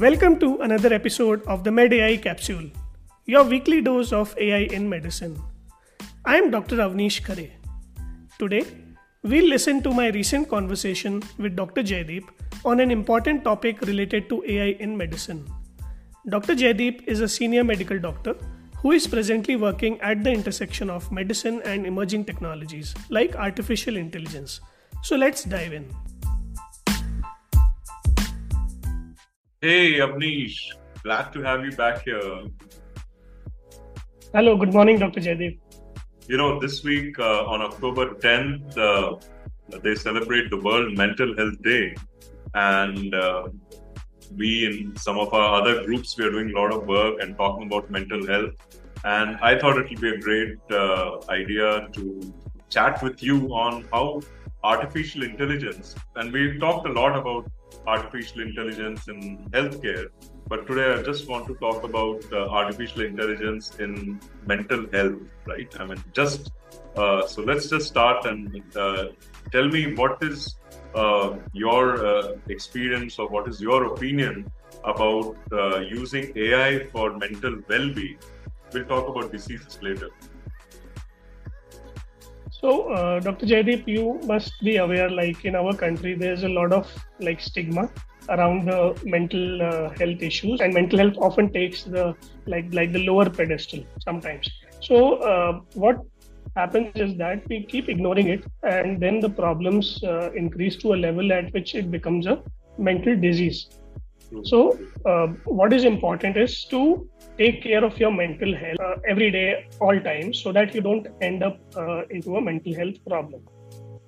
Welcome to another episode of the MedAI Capsule, your weekly dose of AI in medicine. I am Dr. Avneesh Khare. Today, we'll listen to my recent conversation with Dr. Jaideep on an important topic related to AI in medicine. Dr. Jaideep is a senior medical doctor who is presently working at the intersection of medicine and emerging technologies like artificial intelligence. So let's dive in. Hey, Avneesh. Glad to have you back here. Hello, good morning, Dr. Jaideep. You know, this week uh, on October 10th, uh, they celebrate the World Mental Health Day. And uh, we, in some of our other groups, we are doing a lot of work and talking about mental health. And I thought it would be a great uh, idea to chat with you on how artificial intelligence, and we've talked a lot about artificial intelligence in healthcare. But today, I just want to talk about uh, artificial intelligence in mental health, right? I mean, just uh, so let's just start and uh, tell me what is uh, your uh, experience or what is your opinion about uh, using AI for mental well being. We'll talk about diseases later. So, uh, Dr. Jaideep, you must be aware, like in our country, there's a lot of like stigma around the mental uh, health issues, and mental health often takes the like like the lower pedestal sometimes. So, uh, what happens is that we keep ignoring it, and then the problems uh, increase to a level at which it becomes a mental disease. So, uh, what is important is to take care of your mental health uh, every day, all times, so that you don't end up uh, into a mental health problem.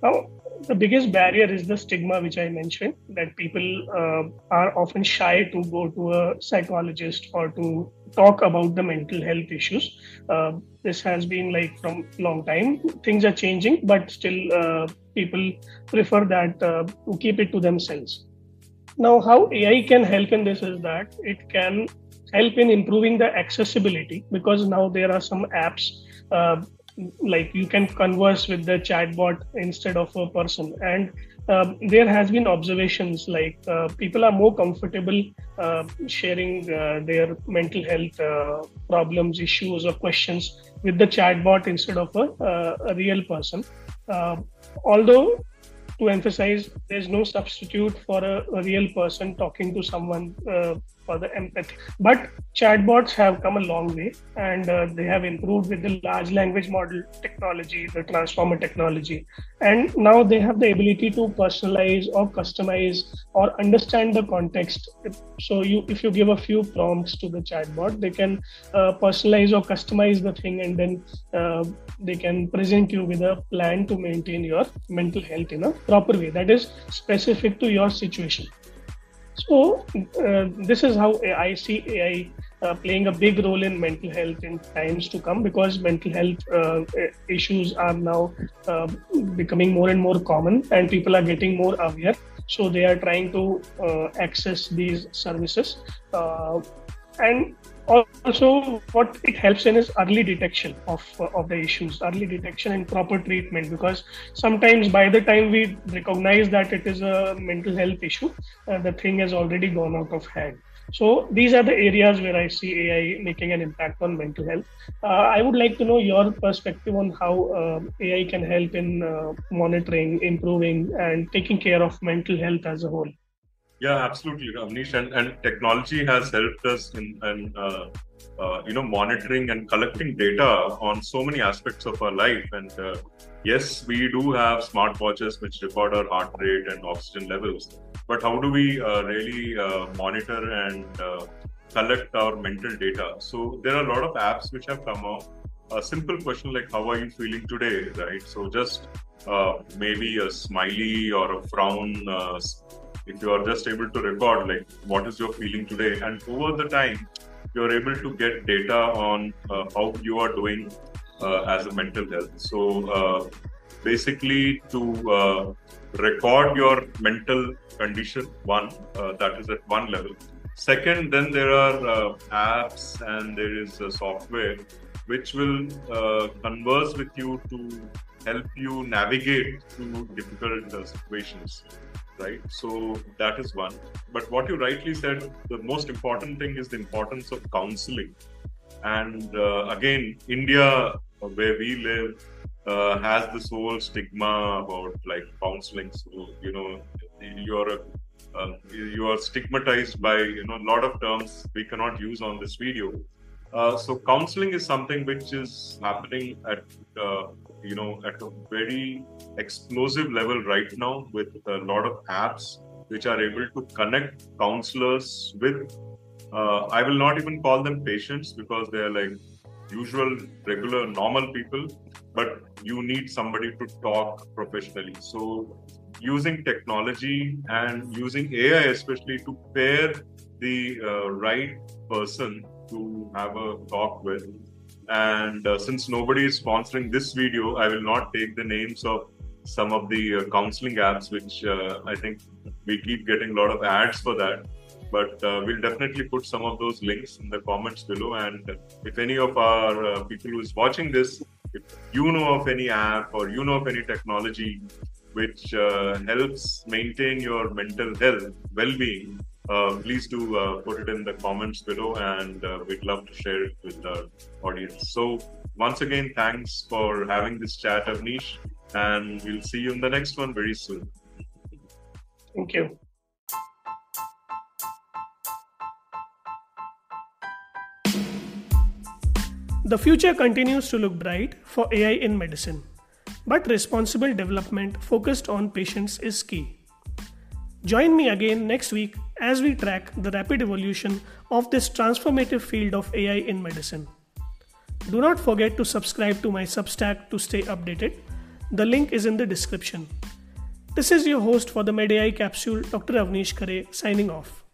Now, the biggest barrier is the stigma, which I mentioned, that people uh, are often shy to go to a psychologist or to talk about the mental health issues. Uh, this has been like from long time. Things are changing, but still, uh, people prefer that uh, to keep it to themselves. Now, how AI can help in this is that it can help in improving the accessibility because now there are some apps uh, like you can converse with the chatbot instead of a person. And uh, there has been observations like uh, people are more comfortable uh, sharing uh, their mental health uh, problems issues or questions with the chatbot instead of a, a real person. Although to emphasize there's no substitute for a, a real person talking to someone uh, for the empathy but chatbots have come a long way and uh, they have improved with the large language model technology the transformer technology. And now they have the ability to personalize or customize or understand the context. So you if you give a few prompts to the chatbot they can uh, personalize or customize the thing and then uh, they can present you with a plan to maintain your mental health in a proper way that is specific to your situation so uh, this is how I see AI uh, playing a big role in mental health in times to come because mental health uh, issues are now uh, becoming more and more common and people are getting more aware. So they are trying to uh, access these services uh, and also what it helps in is early detection of of the issues early detection and proper treatment because sometimes by the time we recognize that it is a mental health issue uh, the thing has already gone out of hand. So these are the areas where i see ai making an impact on mental health. Uh, i would like to know your perspective on how uh, ai can help in uh, monitoring improving and taking care of mental health as a whole yeah, absolutely, Avneesh. And, and technology has helped us in, in uh, uh, you know monitoring and collecting data on so many aspects of our life. And uh, yes, we do have smartwatches which record our heart rate and oxygen levels. But how do we uh, really uh, monitor and uh, collect our mental data? So there are a lot of apps which have come out. A simple question like "How are you feeling today?" Right. So just maybe a smiley or a frown if you are just able to record like what is your feeling today? And over the time you're able to get data on uh, how you are doing uh, as a mental health. So uh, basically to uh, record your mental condition one uh, that is at one level. Second then there are uh, apps and there is software which will converse with you to help you navigate through difficult situations right? So that is one. But what you rightly said, the most important thing is the importance of counseling. And uh, again, India, where we live, uh, has this whole stigma about like counseling. So you know, you're a uh, you are stigmatized by you know a lot of terms we cannot use on this video. Uh, so counseling is something which is happening at uh, you know at a very explosive level right now with a lot of apps which are able to connect counselors with uh, i will not even call them patients because they are like usual regular normal people but you need somebody to talk professionally. So using technology and using ai especially to pair the uh, right person to have a talk with and uh, since nobody is sponsoring this video, I will not take the names of some of the uh, counseling apps, which uh, I think we keep getting a lot of ads for that. But uh, we'll definitely put some of those links in the comments below. And if any of our uh, people who is watching this, if you know of any app or you know of any technology which uh, helps maintain your mental health, well-being, uh, please do uh, put it in the comments below and uh, we'd love to share it with the audience. So, once again, thanks for having this chat, Avneesh, and we'll see you in the next one very soon. Thank you. The future continues to look bright for AI in medicine, but responsible development focused on patients is key. Join me again next week as we track the rapid evolution of this transformative field of AI in medicine. Do not forget to subscribe to my Substack to stay updated. The link is in the description. This is your host for the MedAI capsule, Dr. Avneesh Khare, signing off.